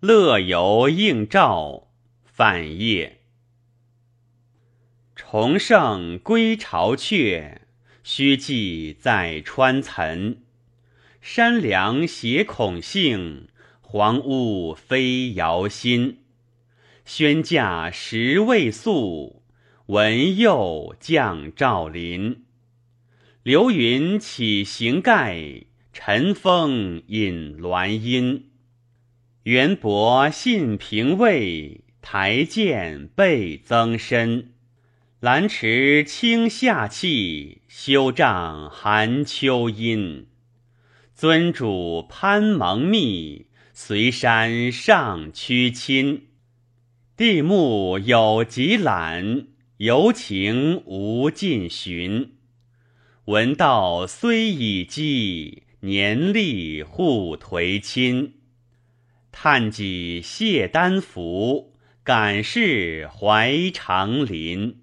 乐游映照，范晔。重圣归巢阙，须记在川岑。山梁斜孔杏，黄屋飞遥新。宣驾时未宿，闻又降兆林。流云起行盖，晨风引鸾音。元伯信平魏，台舰倍增深。兰池清夏气，修帐寒秋阴。尊主攀蒙密，随山上趋亲。地目有极览，游情无尽寻。闻道虽已积，年力互颓亲。叹己谢丹服，感事怀长林。